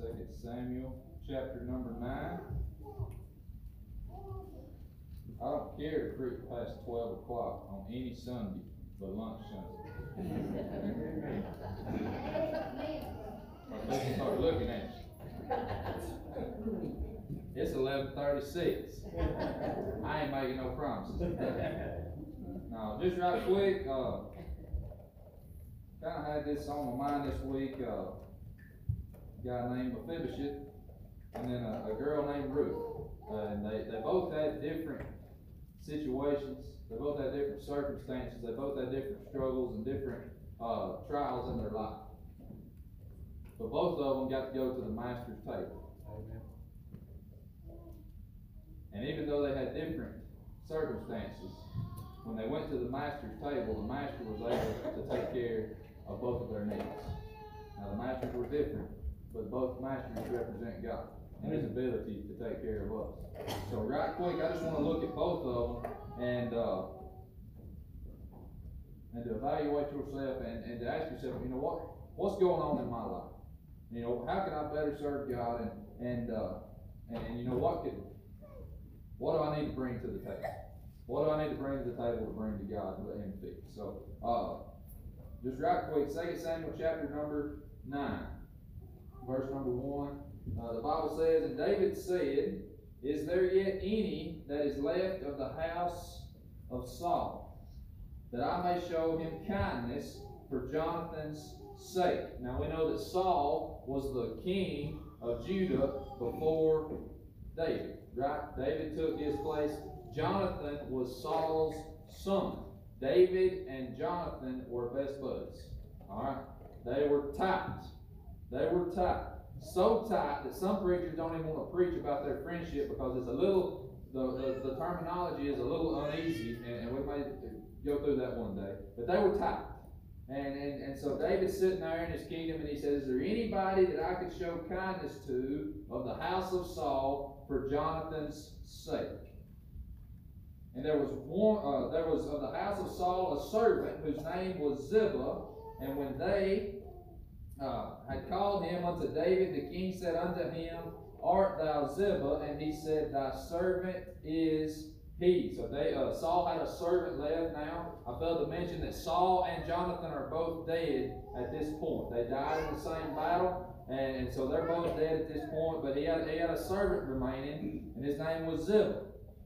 Second Samuel, chapter number nine. I don't care if it's past twelve o'clock on any Sunday but lunch Sunday. They start looking at you. It's eleven thirty-six. I ain't making no promises. Now, just right quick, uh, kinda had this on my mind this week, uh, guy named Mephibosheth, and then a, a girl named Ruth. Uh, and they, they both had different situations, they both had different circumstances, they both had different struggles and different, uh, trials in their life. But both of them got to go to the master's table. And even though they had different circumstances, when they went to the master's table, the master was able to take care of both of their needs. Now, the masters were different, but both masters represent God and His ability to take care of us. So, right quick, I just want to look at both of them and uh, and to evaluate yourself and, and to ask yourself, you know what, what's going on in my life? You know, how can I better serve God and and uh, and, and you know what could what do I need to bring to the table? What do I need to bring to the table to bring to God to let Him fix? So, uh, just right quick, Second Samuel chapter number 9, verse number 1. Uh, the Bible says, And David said, Is there yet any that is left of the house of Saul, that I may show him kindness for Jonathan's sake? Now we know that Saul was the king of Judah before David, right? David took his place. Jonathan was Saul's son. David and Jonathan were best buds. All right? They were tight. They were tight. So tight that some preachers don't even want to preach about their friendship because it's a little, the, the, the terminology is a little uneasy, and, and we may go through that one day. But they were tight. And, and, and so David's sitting there in his kingdom and he says, Is there anybody that I could show kindness to of the house of Saul for Jonathan's sake? And there was one, uh, there was of the house of Saul a servant whose name was Ziba. And when they uh, had called him unto David, the king said unto him, Art thou Ziba? And he said, Thy servant is he. So they, uh, Saul had a servant left now. I failed to mention that Saul and Jonathan are both dead at this point. They died in the same battle, and, and so they're both dead at this point. But he had, he had a servant remaining, and his name was Ziba.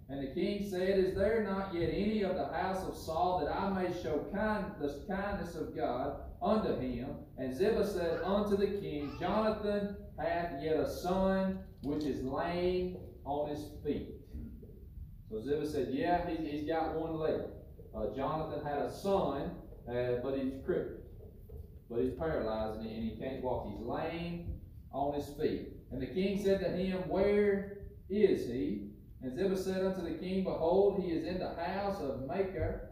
And the king said, Is there not yet any of the house of Saul that I may show kind, the kindness of God unto him? And Ziba said unto the king, Jonathan hath yet a son which is lame on his feet. So Ziba said, Yeah, he, he's got one leg. Uh, Jonathan had a son, uh, but he's crippled. But he's paralyzed and he, can't walk. He's lame on his feet. And the king said to him, Where is he? And Ziba said unto the king, Behold, he is in the house of Machir,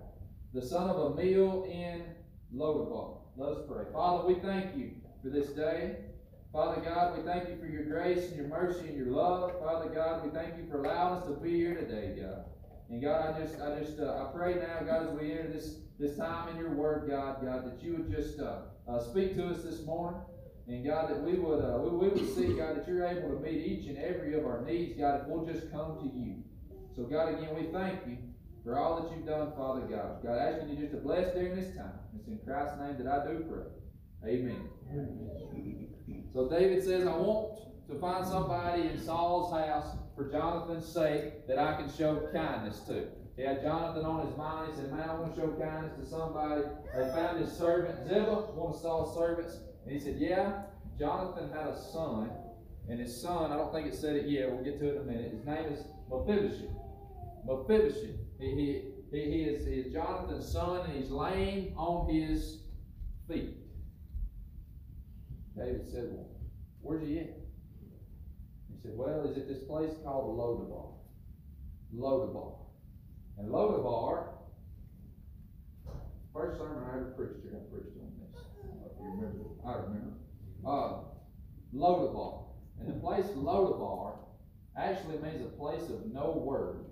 the son of Ammiel in Lodabar. Let us pray. Father, we thank you for this day. Father God, we thank you for your grace and your mercy and your love. Father God, we thank you for allowing us to be here today, God. And God, I just, I just, uh, I pray now, God, as we enter this this time in your Word, God, God, that you would just uh, uh, speak to us this morning. And God, that we would uh, we, we would see, God, that you're able to meet each and every of our needs, God, if we'll just come to you. So, God, again, we thank you for all that you've done, Father God. God, asking you just to bless during this time. It's in Christ's name that I do pray. Amen. Amen. So David says, I want to find somebody in Saul's house for Jonathan's sake that I can show kindness to. He had Jonathan on his mind. He said, Man, I want to show kindness to somebody. They found his servant, Ziba, one of Saul's servants. And he said, Yeah, Jonathan had a son. And his son, I don't think it said it yet. We'll get to it in a minute. His name is Mephibosheth. Mephibosheth. He, he, he, is, he is Jonathan's son, and he's laying on his feet. David said, Well, where's he at? He said, Well, he's at this place called Lodabar. Lodabar. And Lodabar, first sermon I ever preached here, I preached on this. You remember, I remember. Uh, Lodabar. And the place Lodabar actually means a place of no word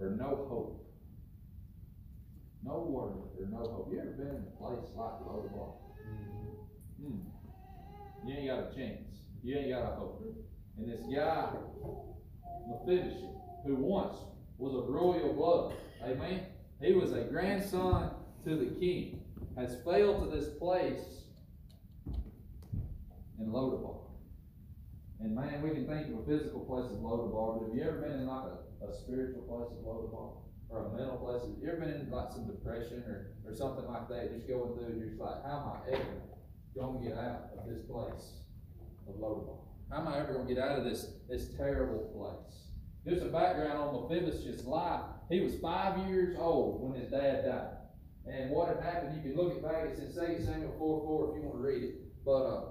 or no hope. No word or no hope. You ever been in a place like Lodabar? Hmm. You ain't got a chance. you ain't got a hope. And this guy, Mephibosheth, who once was a royal blood, amen? He was a grandson to the king, has failed to this place in Lodabar. And man, we can think of a physical place as Lodabar, but have you ever been in like a, a spiritual place of Lodabar? Or a mental place? Have you ever been in like some depression or, or something like that? Just going through, you're just like, how am I ever going to get out of this place of Lodabar? How am I ever going to get out of this, this terrible place? There's a background on Mephibosheth's life. He was five years old when his dad died. And what had happened, you can look it back, it's in 2 Samuel 4 4 if you want to read it. But uh,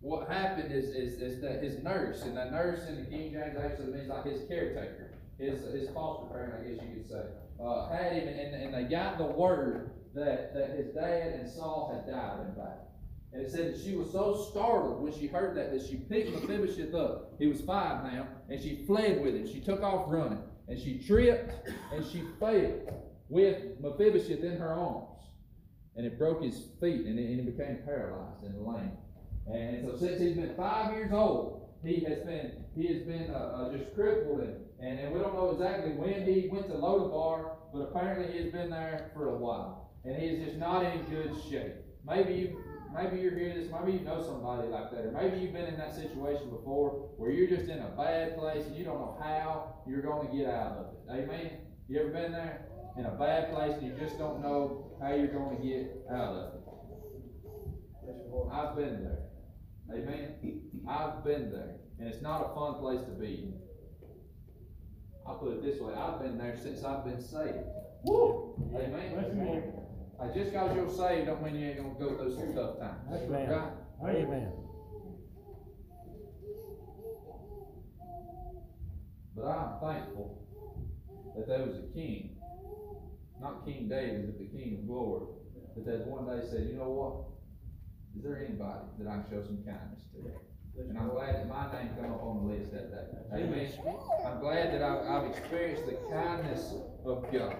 what happened is, is, is that his nurse, and that nurse in the King James actually means like his caretaker, his, his foster parent, I guess you could say, uh, had him, and, and they got the word that, that his dad and Saul had died in battle. And it said that she was so startled when she heard that that she picked Mephibosheth up. He was five now, and she fled with him. She took off running, and she tripped and she fell with Mephibosheth in her arms. And it broke his feet, and he became paralyzed and lame. And so since he's been five years old, he has been he has been uh, uh, just crippled, and, and, and we don't know exactly when he went to Lodabar, but apparently he has been there for a while, and he's just not in good shape. Maybe you maybe you're hearing this, maybe you know somebody like that, or maybe you've been in that situation before where you're just in a bad place and you don't know how you're going to get out of it. Amen. You ever been there in a bad place and you just don't know how you're going to get out of it? I've been there. Amen. I've been there. And it's not a fun place to be. I'll put it this way I've been there since I've been saved. Woo! Amen. Amen. I just got you're saved don't mean you ain't gonna go through some tough times. Amen. Right? Amen. But I'm thankful that there was a king, not King David, but the King of glory, that that one day said, you know what? Is there anybody that I can show some kindness to? And I'm glad that my name came up on the list that day. Amen. I'm glad that I've, I've experienced the kindness of God.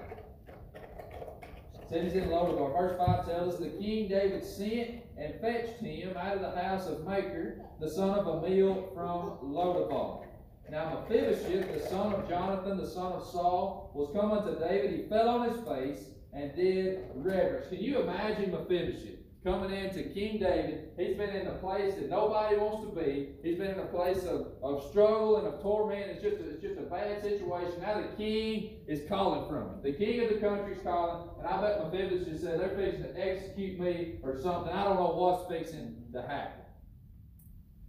Says in Lodabar, verse 5 tells us the king David sent and fetched him out of the house of Machir, the son of Ammiel from Lodabar. Now Mephibosheth, the son of Jonathan, the son of Saul, was coming to David. He fell on his face and did reverence. Can you imagine Mephibosheth? Coming into King David. He's been in a place that nobody wants to be. He's been in a place of, of struggle and of torment. It's just, a, it's just a bad situation. Now the king is calling from him. The king of the country is calling, and I bet Mephibosheth just said, they're fixing to execute me or something. I don't know what's fixing to happen.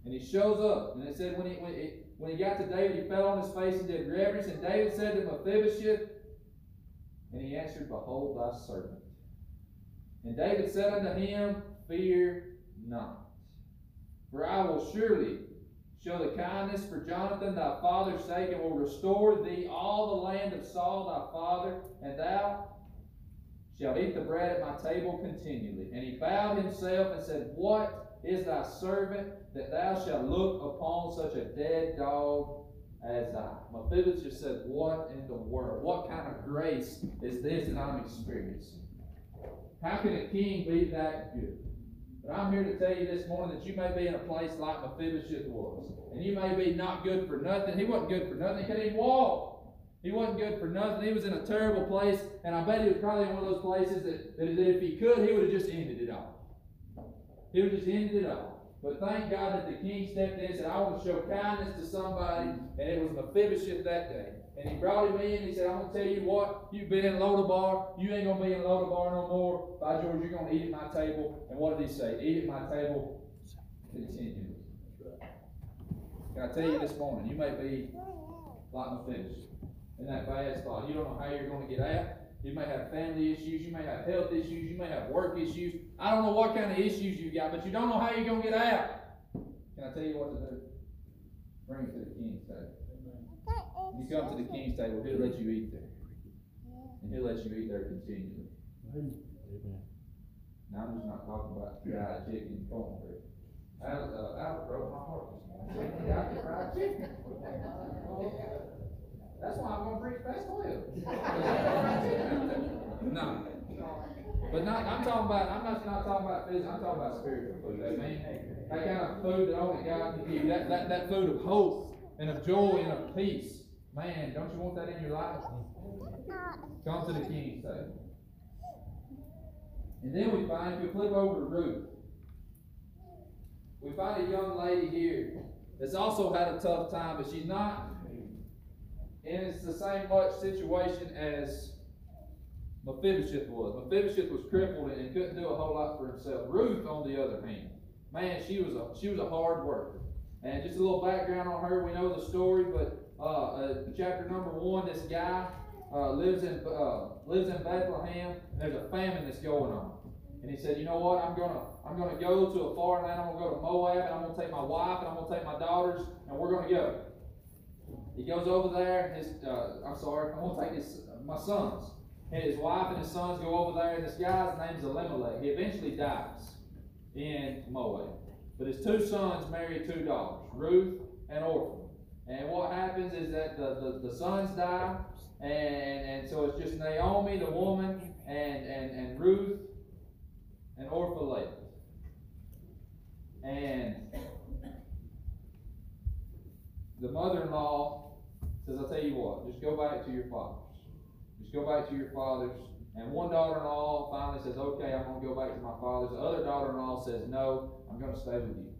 And he shows up, and they said when he, when, it, when he got to David, he fell on his face and did reverence. And David said to Mephibosheth, and he answered, Behold thy servant. And David said unto him, Fear not, for I will surely show the kindness for Jonathan thy father's sake, and will restore thee all the land of Saul thy father, and thou shalt eat the bread at my table continually. And he bowed himself and said, What is thy servant that thou shalt look upon such a dead dog as I? Mephibosheth said, What in the world? What kind of grace is this that I'm experiencing? How can a king be that good? But I'm here to tell you this morning that you may be in a place like Mephibosheth was. And you may be not good for nothing. He wasn't good for nothing. He couldn't even walk. He wasn't good for nothing. He was in a terrible place. And I bet he was probably in one of those places that, that, if he could, he would have just ended it all. He would have just ended it all. But thank God that the king stepped in and said, I want to show kindness to somebody. And it was Mephibosheth that day. And he brought him in. He said, I'm going to tell you what, you've been in Lodabar. You ain't going to be in Lodabar no more. By George, you're going to eat at my table. And what did he say? Eat at my table continually. Can I tell you this morning, you may be like fish in that bad spot. You don't know how you're going to get out. You may have family issues. You may have health issues. You may have work issues. I don't know what kind of issues you got, but you don't know how you're going to get out. Can I tell you what to do? Bring it to the king's table. You come to the king's table, he'll let you eat there. And he'll let you eat there continually. Amen. Now, I'm just not talking about fried chicken and cornbread. Al, uh, Al broke my heart this morning. I get fried chicken. That's why I'm gonna preach past twelve. No. But not, I'm talking about, I'm not, not talking about physical, I'm talking about spiritual food, amen? That kind of food that only God can give you, that, that, that food of hope and of joy and of peace. Man, don't you want that in your life? Mm. Come to the King's table. And then we find, if we flip over to Ruth, we find a young lady here that's also had a tough time, but she's not in it's the same much situation as Mephibosheth was. Mephibosheth was crippled and couldn't do a whole lot for himself. Ruth, on the other hand, man, she was a she was a hard worker. And just a little background on her, we know the story, but chapter number one, this guy uh, lives in uh, lives in Bethlehem, and there's a famine that's going on. And he said, you know what? I'm gonna I'm gonna go to a foreign land. I'm gonna go to Moab, and I'm gonna take my wife, and I'm gonna take my daughters, and we're gonna go. He goes over there. His uh, I'm sorry, I'm gonna take his my sons. And his wife and his sons go over there, and this guy's name's Elimelech. He eventually dies in Moab. But his two sons marry two daughters, Ruth and Orpah. And what happens is that the, the, the sons die, and, and so it's just Naomi, the woman, and, and, and Ruth and Orpah. And the mother-in-law says, I'll tell you what, just go back to your fathers. Just go back to your fathers. And one daughter-in-law finally says, okay, I'm going to go back to my father's. The other daughter-in-law says, no, I'm going to stay with you.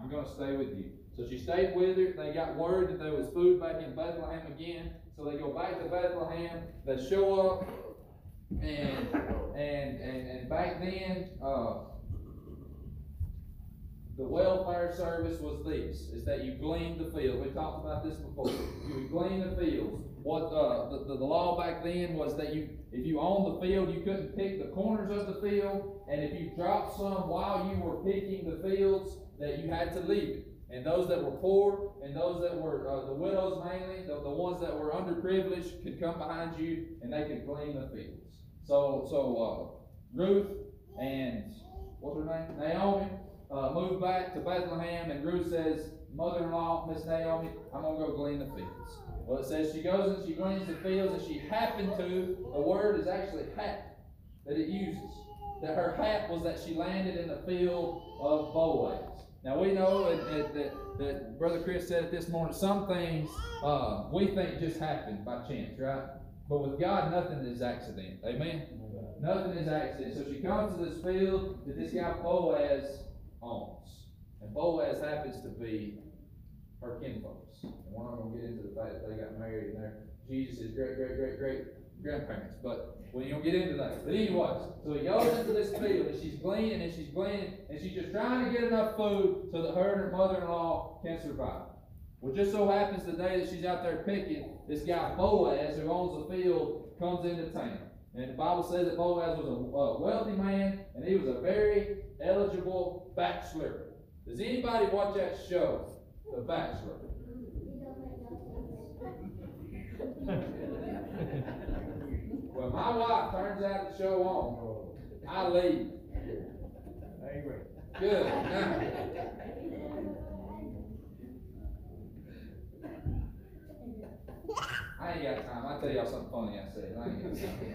I'm going to stay with you. So she stayed with her. They got word that there was food back in Bethlehem again. So they go back to Bethlehem. They show up. And and and, and back then, uh, the welfare service was this: is that you glean the field. We talked about this before. You glean the fields. What uh, the, the, the law back then was that you, if you owned the field, you couldn't pick the corners of the field, and if you dropped some while you were picking the fields, that you had to leave it. And those that were poor and those that were uh, the widows mainly, the, the ones that were underprivileged, could come behind you and they could glean the fields. So, so uh, Ruth and what's her name? Naomi uh, moved back to Bethlehem, and Ruth says, "Mother-in-law, Miss Naomi, I'm gonna go glean the fields." Well, it says she goes and she gleans the fields, and she happened to. The word is actually hap that it uses. That her hap was that she landed in the field of Boaz. Now we know that, that, that Brother Chris said it this morning. Some things uh, we think just happened by chance, right? But with God, nothing is accident. Amen. Nothing is accident. So she comes to this field that this guy Boaz owns, and Boaz happens to be her kinfolks. And not going to get into the fact that they got married and they're Jesus' great, great, great, great grandparents. But we don't get into that. But anyways, so he goes into this field and she's gleaning and she's gleaning and she's just trying to get enough food so that her and her mother-in-law can survive. Well, just so happens the day that she's out there picking, this guy Boaz, who owns the field, comes into town. And the Bible says that Boaz was a, a wealthy man and he was a very eligible bachelor. Does anybody watch that show, The Bachelor? My wife turns out the show on, I leave. Good. Now, I ain't got time. I'll tell y'all something funny I said. I ain't got time.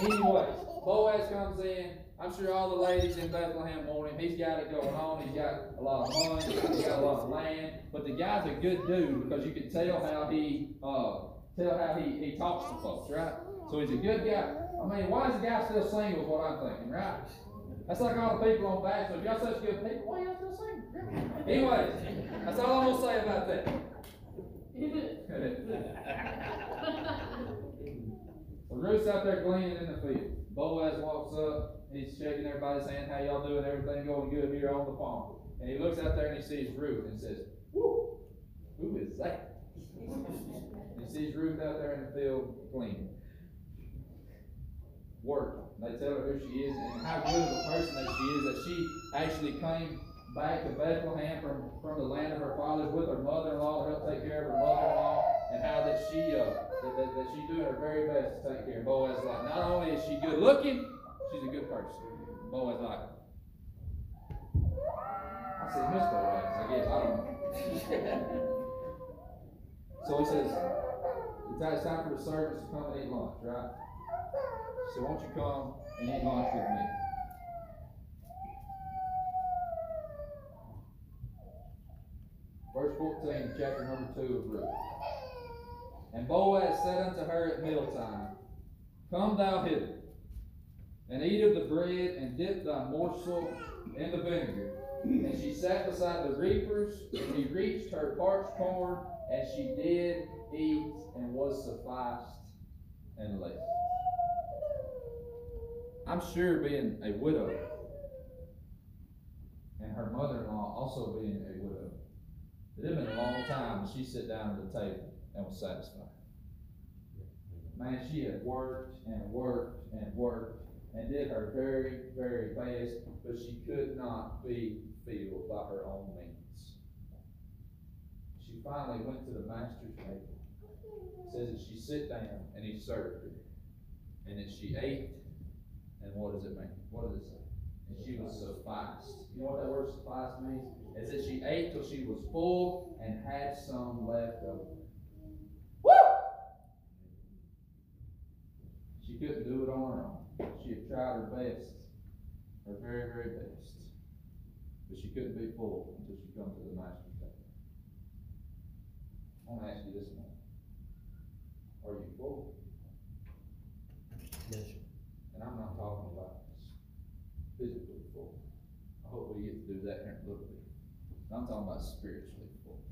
Anyways, Boaz comes in. I'm sure all the ladies in Bethlehem want him. He's got it going on. He's got a lot of money. He's got a lot of land. But the guy's a good dude because you can tell how he uh, tell how he, he talks to folks, right? So he's a good guy. I mean, why is the guy still single? Is what I'm thinking, right? That's like all the people on Bachelor. If y'all such good people, why y'all still single? Anyways, that's all I'm gonna say about that. so Ruth's out there gleaning in the field. Boaz walks up. He's shaking everybody's hand. How y'all doing? Everything going good here on the farm. And he looks out there and he sees Ruth and says, Whoo, who is that? He sees Ruth out there in the field gleaning. Work. They tell her who she is and how good of a person that she is, that she actually came back to Bethlehem from, from the land of her fathers with her mother-in-law to help take care of her mother-in-law, and how that she uh, that, that, that she's doing her very best to take care of Boaz's life. Not only is she good looking, she's a good person. Boaz like. I said Miss Boaz, I guess. I don't know. so he says, it's time for the servants to come and eat lunch, right? So won't you come and eat lunch with me? Verse fourteen, chapter number two of Ruth. And Boaz said unto her at mealtime, Come thou hither, and eat of the bread, and dip thy morsel in the vinegar. And she sat beside the reapers, and he reached her parched corn, and she did eat, and was sufficed and left. I'm sure being a widow, and her mother-in-law also being a widow, it had been a long time she sat down at the table and was satisfied. Man, she had worked and worked and worked and did her very, very best, but she could not be filled by her own means. Finally went to the master's table. It says that she sat down and he served her. And that she ate, and what does it mean? What does it say? And she was sufficed. You know what that word suffice means? It says she ate till she was full and had some left over. Woo! She couldn't do it on her own. She had tried her best, her very, very best. But she couldn't be full until she come to the master's table. I want to ask you this one. Are you full? Yes, sir. And I'm not talking about physically full. I hope we get to do that here in a little bit. I'm talking about spiritually full.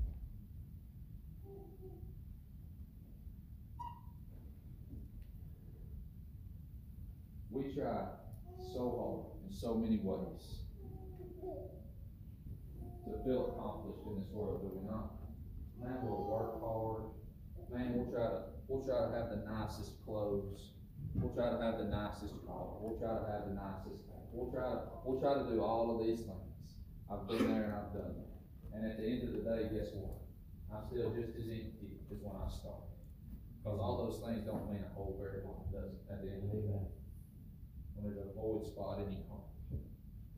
We try so hard in so many ways to feel accomplished in this world, do we not? Man, we'll work hard. Man, we'll try to, we'll try to have the nicest clothes. We'll try to have the nicest car. We'll try to have the nicest, we'll try to, we'll try to do all of these things. I've been there and I've done that. And at the end of the day, guess what? I'm still just as empty as when I started. Cause all those things don't mean a whole very lot, does it, at the end of the day? When there's a void spot in your heart.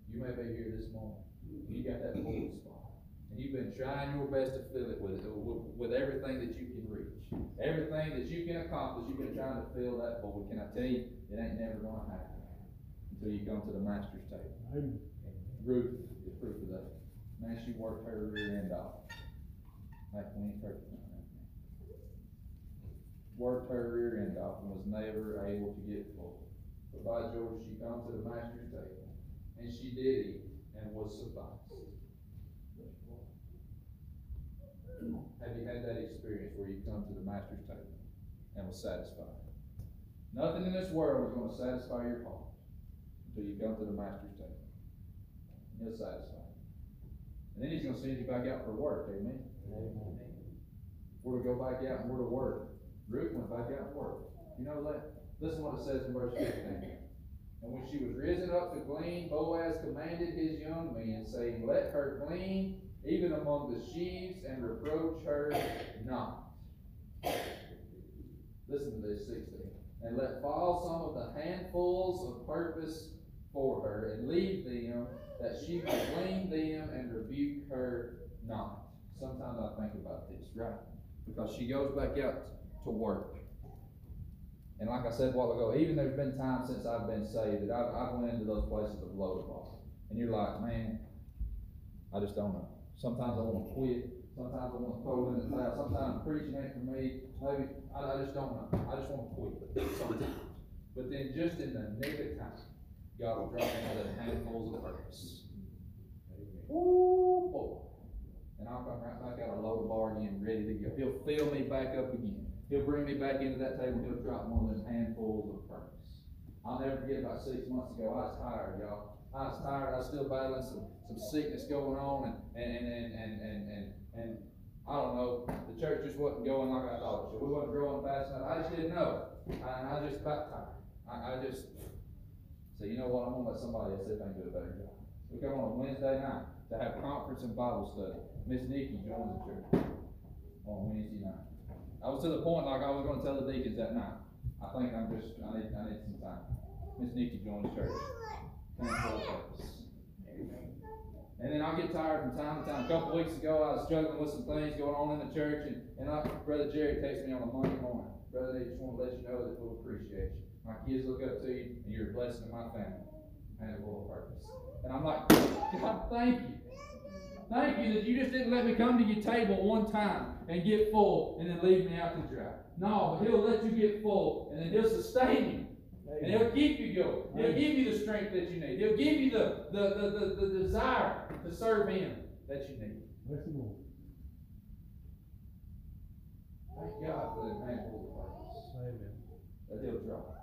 You may be here this morning, you got that void spot. You've been trying your best to fill it with, with, with everything that you can reach. Everything that you can accomplish, you've been trying to fill that void. Can I tell you, it ain't never gonna happen until you come to the master's table. Ruth is proof of that. Man, she worked her rear end off. Like when he church. Worked her rear end off and was never able to get full. But by George, she come to the master's table, and she did eat and was sufficed. Have you had that experience where you come to the master's table and was satisfied? Nothing in this world is gonna satisfy your heart until you come to the master's table. He'll satisfy. you. And then he's gonna send you back out for work, amen? We're to go back out and we're to work. Ruth went back out and worked. You know that? Listen what it says in verse fifteen. And when she was risen up to glean, Boaz commanded his young men, saying, Let her glean even among the sheaves, and reproach her not. Listen to this, sixteen. And let fall some of the handfuls of purpose for her, and leave them, that she may glean them and rebuke her not. Sometimes I think about this, right? Because she goes back out to work. And like I said a while ago, even there's been times since I've been saved that I've, I've went into those places of low bar. And you're like, man, I just don't know. Sometimes I wanna quit, sometimes I wanna throw in the towel, sometimes preaching ain't for me, maybe, I, I just don't know. I just wanna quit sometimes. But then just in the nick of time, God will drop into the handfuls of purpose. Ooh, boy. And I'll come right back out of low bar again, ready to go. He'll fill me back up again. He'll bring me back into that table, he'll drop one of those handfuls of purpose. I'll never forget about six months ago, I was tired, y'all. I was tired, I was still battling some, some sickness going on and, and, and, and, and, and, and, I don't know, the church just wasn't going like I thought it should. We wasn't growing fast enough. I just didn't know. I, I just about tired. I, I just, so you know what, I'm gonna let somebody else they can do a better job. We come on a Wednesday night to have conference and Bible study. Miss Nikki joins the church on Wednesday night. I was to the point like I was gonna tell the deacons that night. I think I'm just, I need, I need some time. Miss Nikki joined the church. And then I get tired from time to time. A couple weeks ago, I was struggling with some things going on in the church, and, and I, Brother Jerry takes me on a Monday morning. Brother, I just want to let you know that we'll appreciate you. my kids look up to you, and you're a blessing to my family, and it full purpose. And I'm like, God, thank you. Thank you that you just didn't let me come to your table one time and get full and then leave me out to dry. No, but he'll let you get full and then he'll sustain you. And he'll keep you going. He'll give you the strength that you need. He'll give you the, the, the, the, the desire to serve him that you need. Bless the Lord. Thank God for that man full of. Amen. That he'll drop.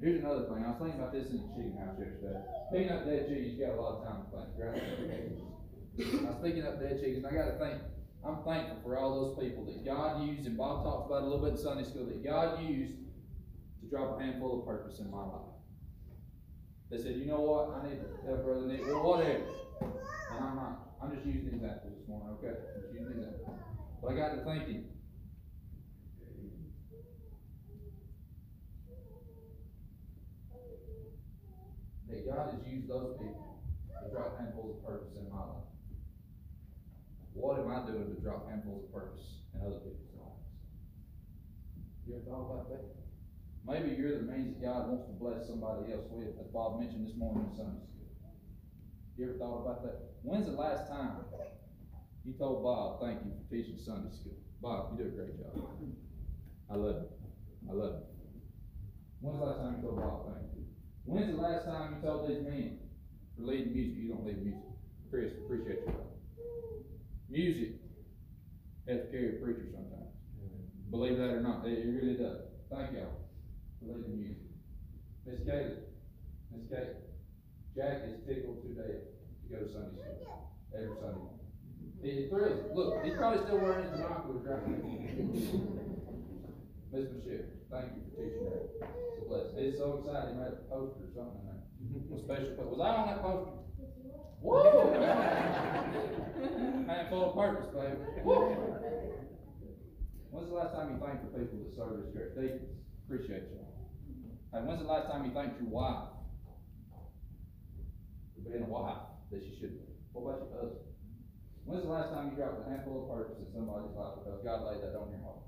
Here's another thing. I was thinking about this in the chicken house yesterday. Picking up dead chickens, you got a lot of time to think, right? I was picking up dead chickens, and I gotta think, I'm thankful for all those people that God used, and Bob talked about it a little bit in Sunday school, that God used to drop a handful of purpose in my life. They said, you know what, I need to tell Brother Nick, or whatever. And I'm not, I'm just using examples this morning, okay? Just using. But I got to thinking, that God has used those people to drop handfuls of purpose in my life. What am I doing to drop handfuls of purpose in other people's lives? You ever thought about that? Maybe you're the means that God wants to bless somebody else with, as Bob mentioned this morning in Sunday school. You ever thought about that? When's the last time you told Bob, thank you for teaching Sunday school? Bob, you do a great job. I love it. I love it. When's the last time you told Bob, thank you? When's the last time you told these men for leading music, you don't lead music? Chris, appreciate you. Music has to carry a preacher sometimes. Believe that or not, it really does. Thank y'all Miss Kayla, Miss Kayla, Jack is tickled to death to go to Sunday school every Sunday. He thrills. Look, he's probably still wearing his binoculars right now. Miss Michelle, thank you for teaching that. It's a blessing. He's so excited, he made a poster or something in there. A special, po- was I on that poster? Woo! Handful of purpose, baby. Woo! When's the last time you thanked the people that serve this church? Deacons, appreciate you. And when's the last time you thanked your wife? For being a wife that she should be. What about your husband? When's the last time you dropped a handful of purpose in somebody's life because God laid that on your heart?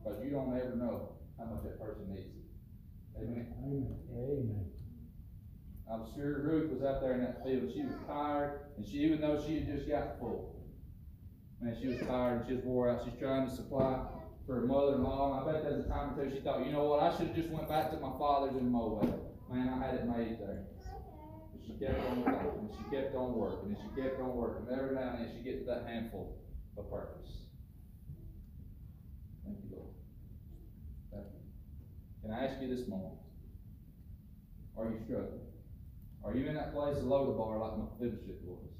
Because you don't ever know how much that person needs it. Amen. Amen. Amen. I'm sure Ruth was out there in that field. She was tired, and she, even though she had just got full, man, she was tired and she was wore out. She's trying to supply for her mother-in-law. And I bet there's a time two she thought, you know what? I should have just went back to my father's in Moab. Man, I had it made there. But she kept on working, and she kept on working, and she kept on working. And every now and then she gets that handful of purpose. Thank you, Lord. Thank you. Can I ask you this morning? Are you struggling? Are you in that place of Lodabar like my Mephibosheth was?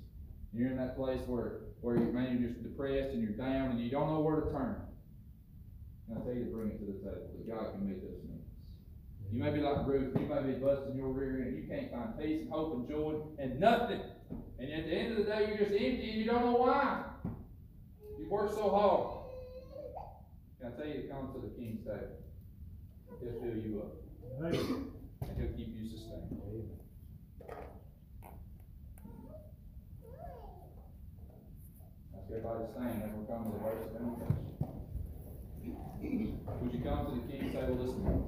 You're in that place where, where you, man, you're just depressed and you're down and you don't know where to turn. Can I tell you to bring it to the table, that God can meet those needs. You may be like Ruth, you may be busting your rear end, you can't find peace and hope and joy and nothing. And at the end of the day, you're just empty and you don't know why. You worked so hard. Can I tell you to come to the king's table? He'll fill you up Amen. and he'll keep you sustained. Amen. Ask everybody to stand, and we'll come to the words of. Would you come to the king's table this morning?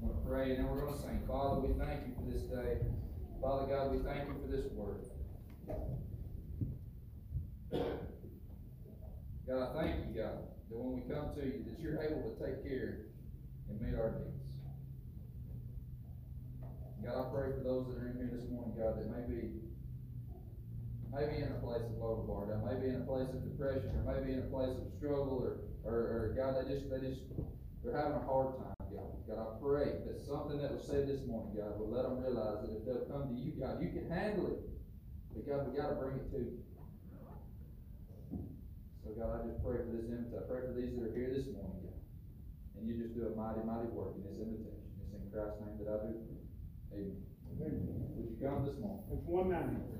I'm gonna pray, and then we're gonna sing. Father, we thank you for this day. Father God, we thank you for this word. God, I thank you, God, that when we come to you, that you're able to take care and meet our needs. God, I pray for those that are in here this morning, God, that may be, maybe in a place of low bar, that may be in a place of depression, or maybe in a place of struggle, or, or, or God, they just, they just, they're having a hard time, God. God, I pray that something that was said this morning, God, will let them realize that if they'll come to you, God, you can handle it. But God, we gotta bring it to you. So God, I just pray for this invitation, I pray for these that are here this morning, God. And you just do a mighty, mighty work in this invitation. It's in Christ's name that I do. Amen. Amen. Would you come this morning? It's one ninety.